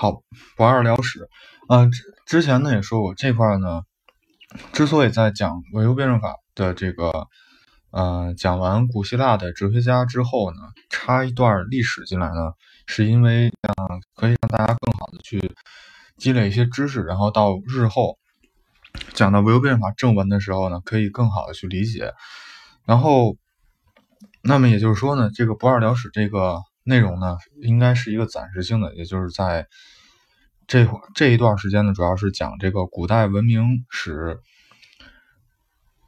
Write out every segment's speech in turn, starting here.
好，不二聊史。啊，之之前呢也说过这块呢，之所以在讲唯物辩证法的这个，呃，讲完古希腊的哲学家之后呢，插一段历史进来呢，是因为啊，可以让大家更好的去积累一些知识，然后到日后讲到唯物辩证法正文的时候呢，可以更好的去理解。然后，那么也就是说呢，这个不二聊史这个。内容呢，应该是一个暂时性的，也就是在这会这一段时间呢，主要是讲这个古代文明史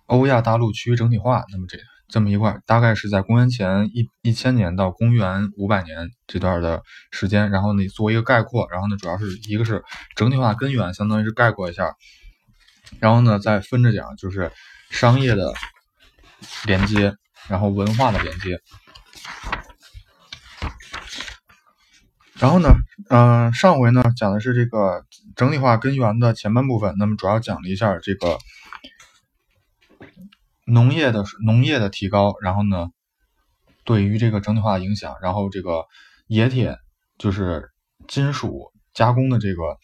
欧亚大陆区域整体化。那么这这么一块，大概是在公元前一一千年到公元五百年这段的时间。然后呢，做一个概括。然后呢，主要是一个是整体化根源，相当于是概括一下。然后呢，再分着讲，就是商业的连接，然后文化的连接。然后呢，嗯，上回呢讲的是这个整体化根源的前半部分，那么主要讲了一下这个农业的农业的提高，然后呢对于这个整体化影响，然后这个冶铁就是金属加工的这个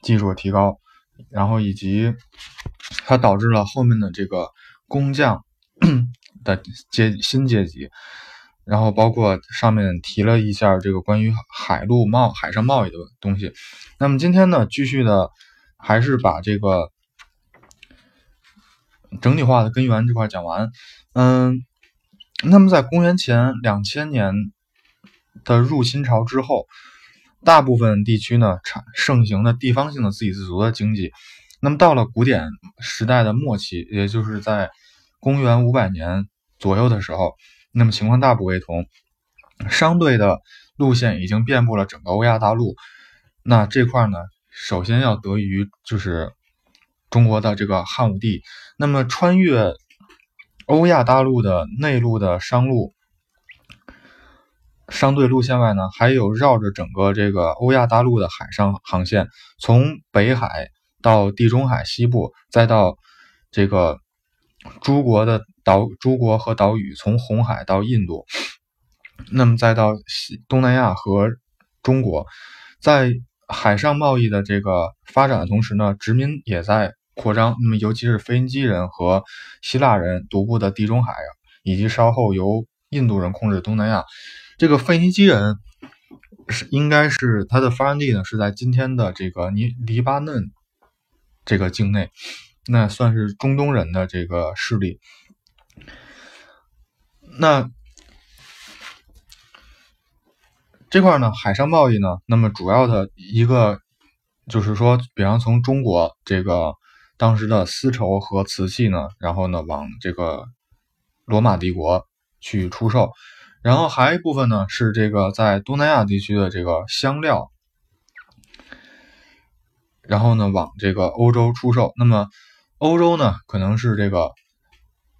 技术提高，然后以及它导致了后面的这个工匠的阶新阶级。然后包括上面提了一下这个关于海陆贸、海上贸易的东西。那么今天呢，继续的还是把这个整体化的根源这块讲完。嗯，那么在公元前两千年的入侵潮之后，大部分地区呢产盛行的地方性的自给自足的经济。那么到了古典时代的末期，也就是在公元五百年左右的时候。那么情况大不为同，商队的路线已经遍布了整个欧亚大陆。那这块呢，首先要得益于就是中国的这个汉武帝。那么穿越欧亚大陆的内陆的商路、商队路线外呢，还有绕着整个这个欧亚大陆的海上航线，从北海到地中海西部，再到这个诸国的。岛诸国和岛屿从红海到印度，那么再到西东南亚和中国，在海上贸易的这个发展的同时呢，殖民也在扩张。那么尤其是腓尼基人和希腊人独步的地中海，以及稍后由印度人控制的东南亚，这个腓尼基人是应该是它的发源地呢，是在今天的这个尼黎巴嫩这个境内，那算是中东人的这个势力。那这块呢，海上贸易呢，那么主要的一个就是说，比方从中国这个当时的丝绸和瓷器呢，然后呢往这个罗马帝国去出售，然后还一部分呢是这个在东南亚地区的这个香料，然后呢往这个欧洲出售。那么欧洲呢，可能是这个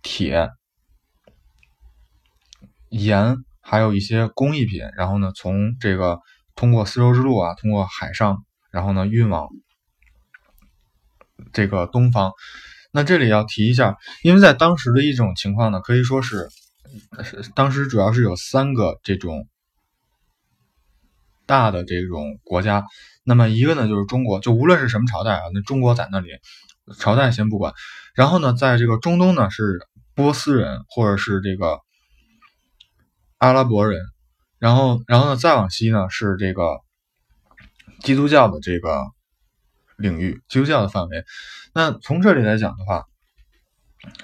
铁。盐还有一些工艺品，然后呢，从这个通过丝绸之路啊，通过海上，然后呢运往这个东方。那这里要提一下，因为在当时的一种情况呢，可以说是是当时主要是有三个这种大的这种国家。那么一个呢就是中国，就无论是什么朝代啊，那中国在那里，朝代先不管。然后呢，在这个中东呢是波斯人或者是这个。阿拉伯人，然后，然后呢，再往西呢是这个基督教的这个领域，基督教的范围。那从这里来讲的话，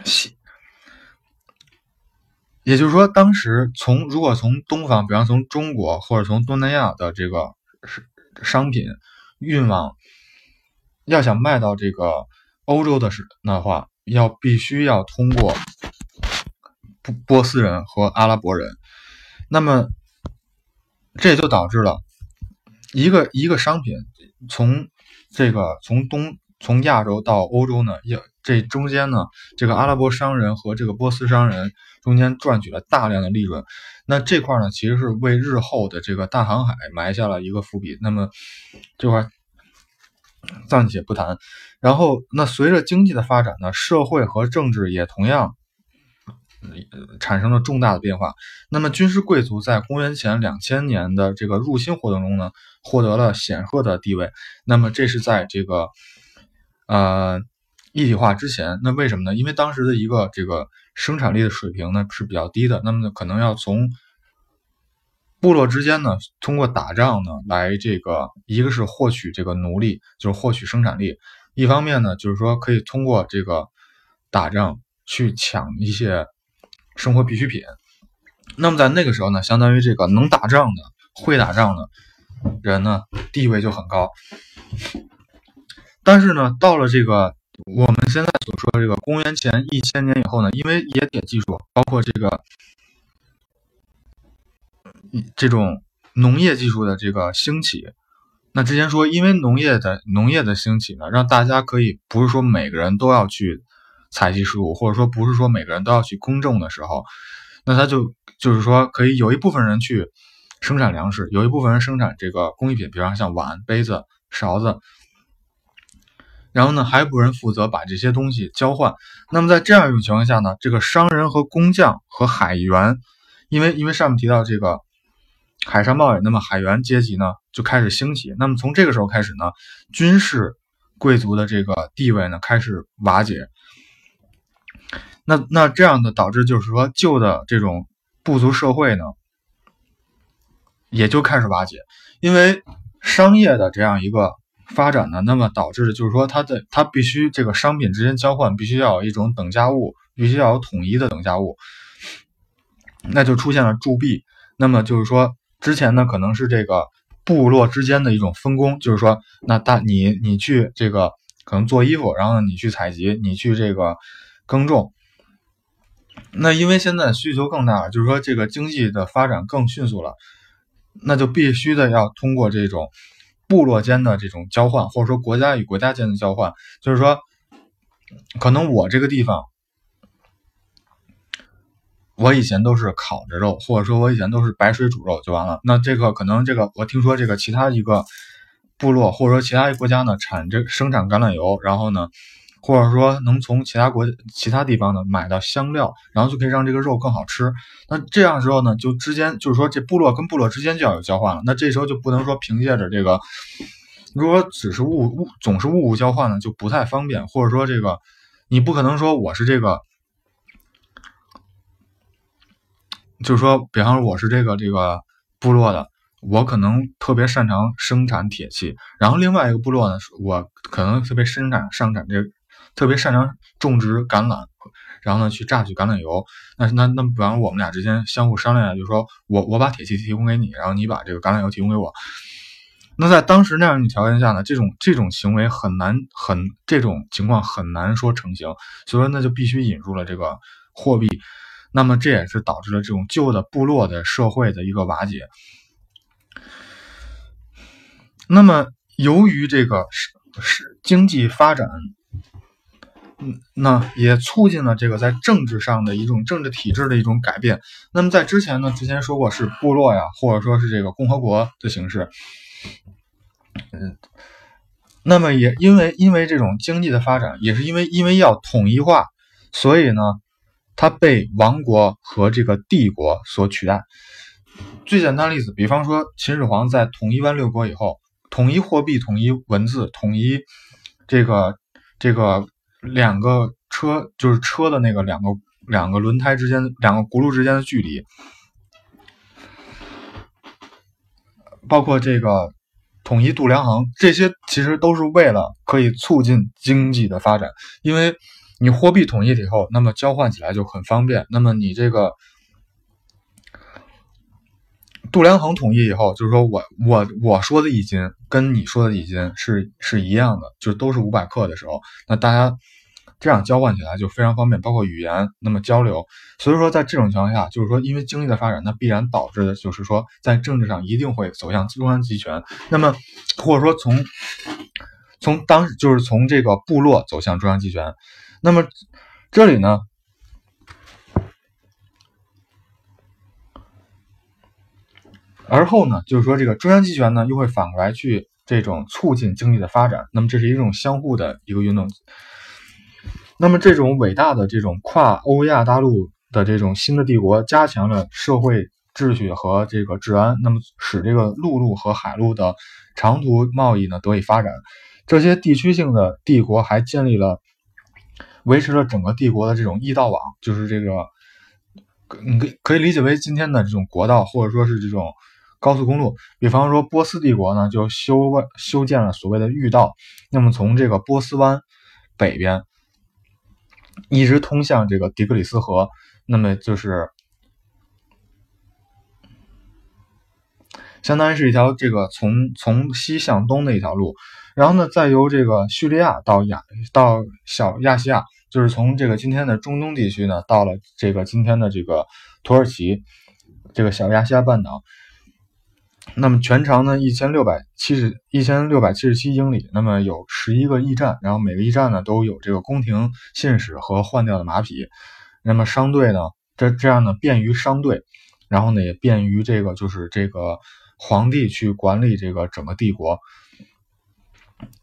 西，也就是说，当时从如果从东方，比方从中国或者从东南亚的这个商品运往，要想卖到这个欧洲的是的话，要必须要通过波波斯人和阿拉伯人。那么，这也就导致了一个一个商品从这个从东从亚洲到欧洲呢，要这中间呢，这个阿拉伯商人和这个波斯商人中间赚取了大量的利润。那这块呢，其实是为日后的这个大航海埋下了一个伏笔。那么这块暂且不谈。然后，那随着经济的发展呢，社会和政治也同样产生了重大的变化。那么军事贵族在公元前两千年的这个入侵活动中呢，获得了显赫的地位。那么这是在这个呃一体化之前。那为什么呢？因为当时的一个这个生产力的水平呢是比较低的。那么可能要从部落之间呢，通过打仗呢来这个，一个是获取这个奴隶，就是获取生产力；一方面呢，就是说可以通过这个打仗去抢一些生活必需品。那么在那个时候呢，相当于这个能打仗的、会打仗的人呢，地位就很高。但是呢，到了这个我们现在所说的这个公元前一千年以后呢，因为冶铁技术，包括这个。这种农业技术的这个兴起，那之前说，因为农业的农业的兴起呢，让大家可以不是说每个人都要去采集食物，或者说不是说每个人都要去耕种的时候，那他就就是说可以有一部分人去生产粮食，有一部分人生产这个工艺品，比方像碗、杯子、勺子，然后呢，还有部分人负责把这些东西交换。那么在这样一种情况下呢，这个商人和工匠和海员，因为因为上面提到这个。海上贸易，那么海员阶级呢就开始兴起。那么从这个时候开始呢，军事贵族的这个地位呢开始瓦解。那那这样的导致就是说旧的这种部族社会呢也就开始瓦解，因为商业的这样一个发展呢，那么导致的就是说它的它必须这个商品之间交换必须要有一种等价物，必须要有统一的等价物，那就出现了铸币。那么就是说。之前呢，可能是这个部落之间的一种分工，就是说，那大你你去这个可能做衣服，然后你去采集，你去这个耕种。那因为现在需求更大，就是说这个经济的发展更迅速了，那就必须的要通过这种部落间的这种交换，或者说国家与国家间的交换，就是说，可能我这个地方。我以前都是烤着肉，或者说我以前都是白水煮肉就完了。那这个可能这个我听说这个其他一个部落或者说其他一国家呢产这生产橄榄油，然后呢，或者说能从其他国其他地方呢买到香料，然后就可以让这个肉更好吃。那这样时候呢，就之间就是说这部落跟部落之间就要有交换了。那这时候就不能说凭借着这个，如果只是物物总是物物交换呢，就不太方便，或者说这个你不可能说我是这个。就是说，比方说我是这个这个部落的，我可能特别擅长生产铁器，然后另外一个部落呢，我可能特别生产生产这特别擅长种植橄榄，然后呢去榨取橄榄油。那那那，比方说我们俩之间相互商量，就是说我我把铁器提供给你，然后你把这个橄榄油提供给我。那在当时那样的条件下呢，这种这种行为很难很这种情况很难说成型，所以说那就必须引入了这个货币。那么这也是导致了这种旧的部落的社会的一个瓦解。那么由于这个是是经济发展，嗯，那也促进了这个在政治上的一种政治体制的一种改变。那么在之前呢，之前说过是部落呀，或者说是这个共和国的形式，嗯，那么也因为因为这种经济的发展，也是因为因为要统一化，所以呢。它被王国和这个帝国所取代。最简单例子，比方说秦始皇在统一完六国以后，统一货币、统一文字、统一这个这个两个车，就是车的那个两个两个轮胎之间、两个轱辘之间的距离，包括这个统一度量衡，这些其实都是为了可以促进经济的发展，因为。你货币统一了以后，那么交换起来就很方便。那么你这个度量衡统一以后，就是说我我我说的一斤跟你说的一斤是是一样的，就都是五百克的时候，那大家这样交换起来就非常方便，包括语言那么交流。所以说，在这种情况下，就是说因为经济的发展，它必然导致的就是说在政治上一定会走向中央集权。那么或者说从从当就是从这个部落走向中央集权。那么这里呢，而后呢，就是说这个中央集权呢，又会反过来去这种促进经济的发展。那么这是一种相互的一个运动。那么这种伟大的这种跨欧亚大陆的这种新的帝国加强了社会秩序和这个治安，那么使这个陆路和海路的长途贸易呢得以发展。这些地区性的帝国还建立了、维持了整个帝国的这种驿道网，就是这个，你可可以理解为今天的这种国道，或者说是这种高速公路。比方说波斯帝国呢，就修修建了所谓的御道，那么从这个波斯湾北边一直通向这个底格里斯河，那么就是相当于是一条这个从从西向东的一条路。然后呢，再由这个叙利亚到亚到小亚细亚，就是从这个今天的中东地区呢，到了这个今天的这个土耳其这个小亚细亚半岛。那么全长呢一千六百七十一千六百七十七英里，那么有十一个驿站，然后每个驿站呢都有这个宫廷信使和换掉的马匹。那么商队呢，这这样呢便于商队，然后呢也便于这个就是这个皇帝去管理这个整个帝国。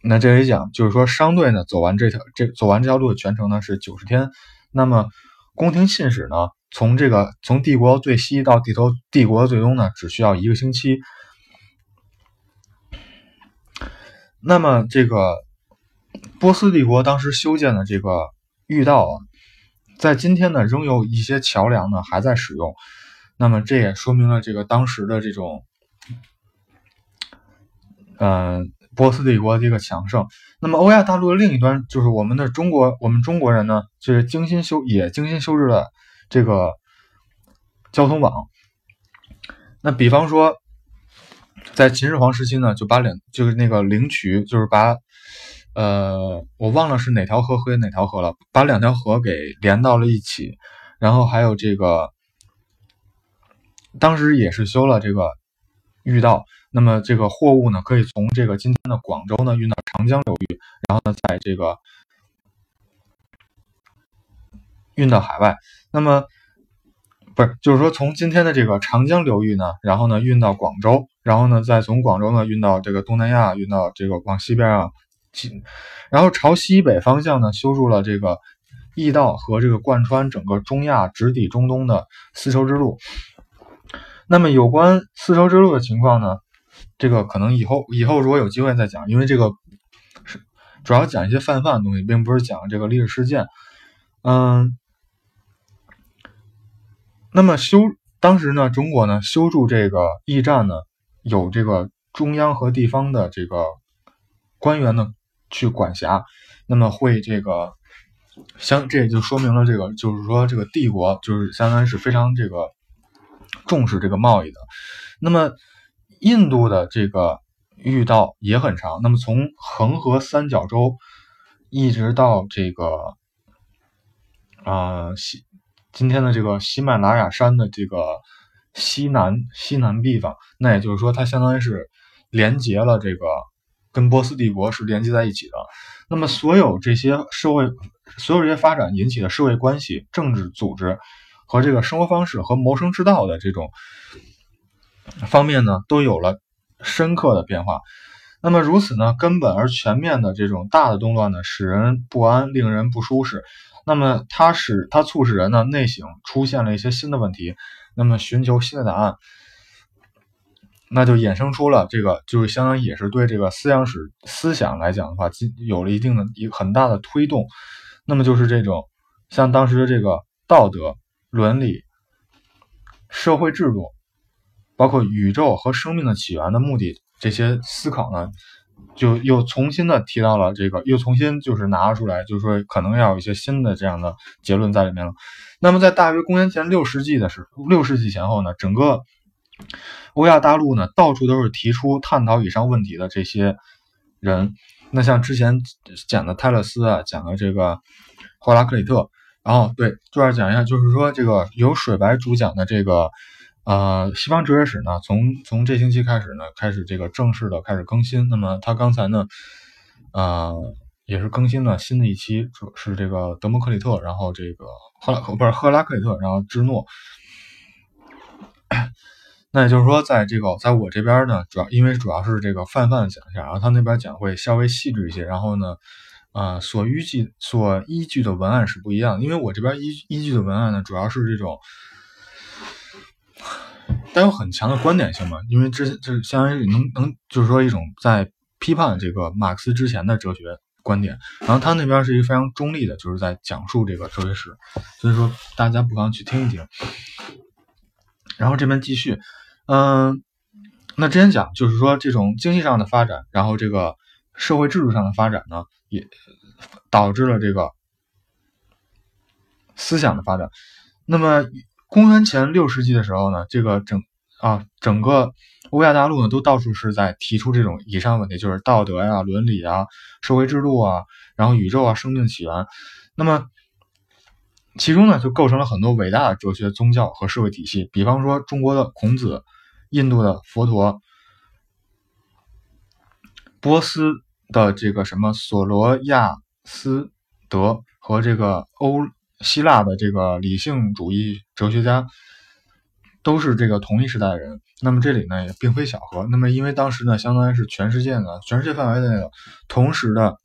那这里讲，就是说商队呢走完这条这走完这条路的全程呢是九十天，那么宫廷信使呢从这个从帝国最西到地头帝国最东呢只需要一个星期。那么这个波斯帝国当时修建的这个御道啊，在今天呢仍有一些桥梁呢还在使用，那么这也说明了这个当时的这种，嗯。波斯帝国的一个强盛，那么欧亚大陆的另一端就是我们的中国，我们中国人呢，就是精心修也精心修治了这个交通网。那比方说，在秦始皇时期呢，就把两就是那个灵渠，就是把呃我忘了是哪条河和哪条河了，把两条河给连到了一起，然后还有这个当时也是修了这个御道。那么这个货物呢，可以从这个今天的广州呢运到长江流域，然后呢，在这个运到海外。那么不是，就是说从今天的这个长江流域呢，然后呢运到广州，然后呢再从广州呢运到这个东南亚，运到这个往西边啊，然后朝西北方向呢修筑了这个驿道和这个贯穿整个中亚、直抵中东的丝绸之路。那么有关丝绸之路的情况呢？这个可能以后以后如果有机会再讲，因为这个是主要讲一些泛泛的东西，并不是讲这个历史事件。嗯，那么修当时呢，中国呢修筑这个驿站呢，有这个中央和地方的这个官员呢去管辖，那么会这个相这也就说明了这个就是说这个帝国就是相当于是非常这个重视这个贸易的，那么。印度的这个御道也很长，那么从恒河三角洲一直到这个啊西今天的这个喜马拉雅山的这个西南西南地方，那也就是说，它相当于是连接了这个跟波斯帝国是连接在一起的。那么所有这些社会，所有这些发展引起的社会关系、政治组织和这个生活方式和谋生之道的这种。方面呢都有了深刻的变化，那么如此呢根本而全面的这种大的动乱呢使人不安，令人不舒适。那么它使它促使人呢内省出现了一些新的问题，那么寻求新的答案，那就衍生出了这个就是相当于也是对这个思想史思想来讲的话，有了一定的一个很大的推动。那么就是这种像当时的这个道德伦理社会制度。包括宇宙和生命的起源的目的，这些思考呢，就又重新的提到了这个，又重新就是拿出来，就是说可能要有一些新的这样的结论在里面了。那么在大约公元前六世纪的时候，六世纪前后呢，整个欧亚大陆呢，到处都是提出探讨以上问题的这些人。那像之前讲的泰勒斯啊，讲的这个赫拉克里特，然后对，这儿讲一下，就是说这个由水白主讲的这个。呃，西方哲学史呢，从从这星期开始呢，开始这个正式的开始更新。那么他刚才呢，呃，也是更新了新的一期，是这个德谟克里特，然后这个赫拉克不是赫拉克里特，然后芝诺。那也就是说，在这个在我这边呢，主要因为主要是这个泛泛的讲一下，然后他那边讲会稍微细致一些，然后呢，啊所依据所依据的文案是不一样的。因为我这边依依据的文案呢，主要是这种带有很强的观点性嘛。因为这这相当于能能就是说一种在批判这个马克思之前的哲学观点，然后他那边是一个非常中立的，就是在讲述这个哲学史，所以说大家不妨去听一听。然后这边继续，嗯，那之前讲就是说这种经济上的发展，然后这个社会制度上的发展呢，也导致了这个思想的发展。那么公元前六世纪的时候呢，这个整啊整个欧亚大陆呢，都到处是在提出这种以上问题，就是道德呀、伦理啊、社会制度啊，然后宇宙啊、生命起源。那么其中呢，就构成了很多伟大的哲学、宗教和社会体系。比方说，中国的孔子，印度的佛陀，波斯的这个什么索罗亚斯德和这个欧希腊的这个理性主义哲学家，都是这个同一时代的人。那么这里呢，也并非巧合。那么因为当时呢，相当于是全世界呢，全世界范围内的同时的。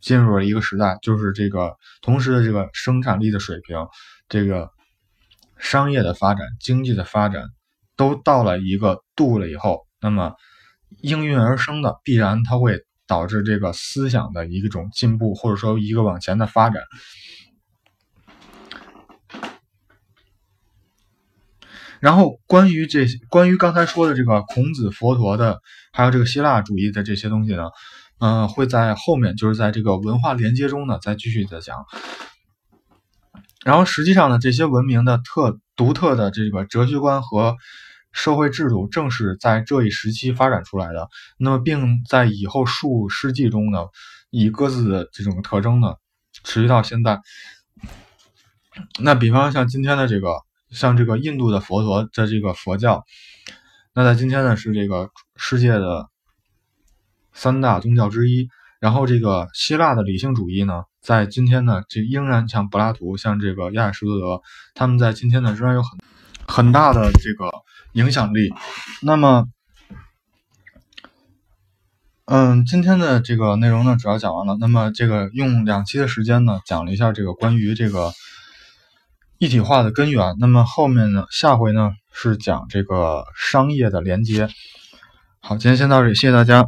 进入了一个时代，就是这个同时的这个生产力的水平，这个商业的发展、经济的发展都到了一个度了以后，那么应运而生的必然它会导致这个思想的一种进步，或者说一个往前的发展。然后关于这关于刚才说的这个孔子、佛陀的，还有这个希腊主义的这些东西呢？嗯，会在后面，就是在这个文化连接中呢，再继续的讲。然后实际上呢，这些文明的特独特的这个哲学观和社会制度，正是在这一时期发展出来的。那么，并在以后数世纪中呢，以各自的这种特征呢，持续到现在。那比方像今天的这个，像这个印度的佛陀的这个佛教，那在今天呢，是这个世界的。三大宗教之一，然后这个希腊的理性主义呢，在今天呢，这仍然像柏拉图，像这个亚里士多德，他们在今天呢，仍然有很很大的这个影响力。那么，嗯，今天的这个内容呢，主要讲完了。那么，这个用两期的时间呢，讲了一下这个关于这个一体化的根源。那么后面呢，下回呢是讲这个商业的连接。好，今天先到这里，谢谢大家。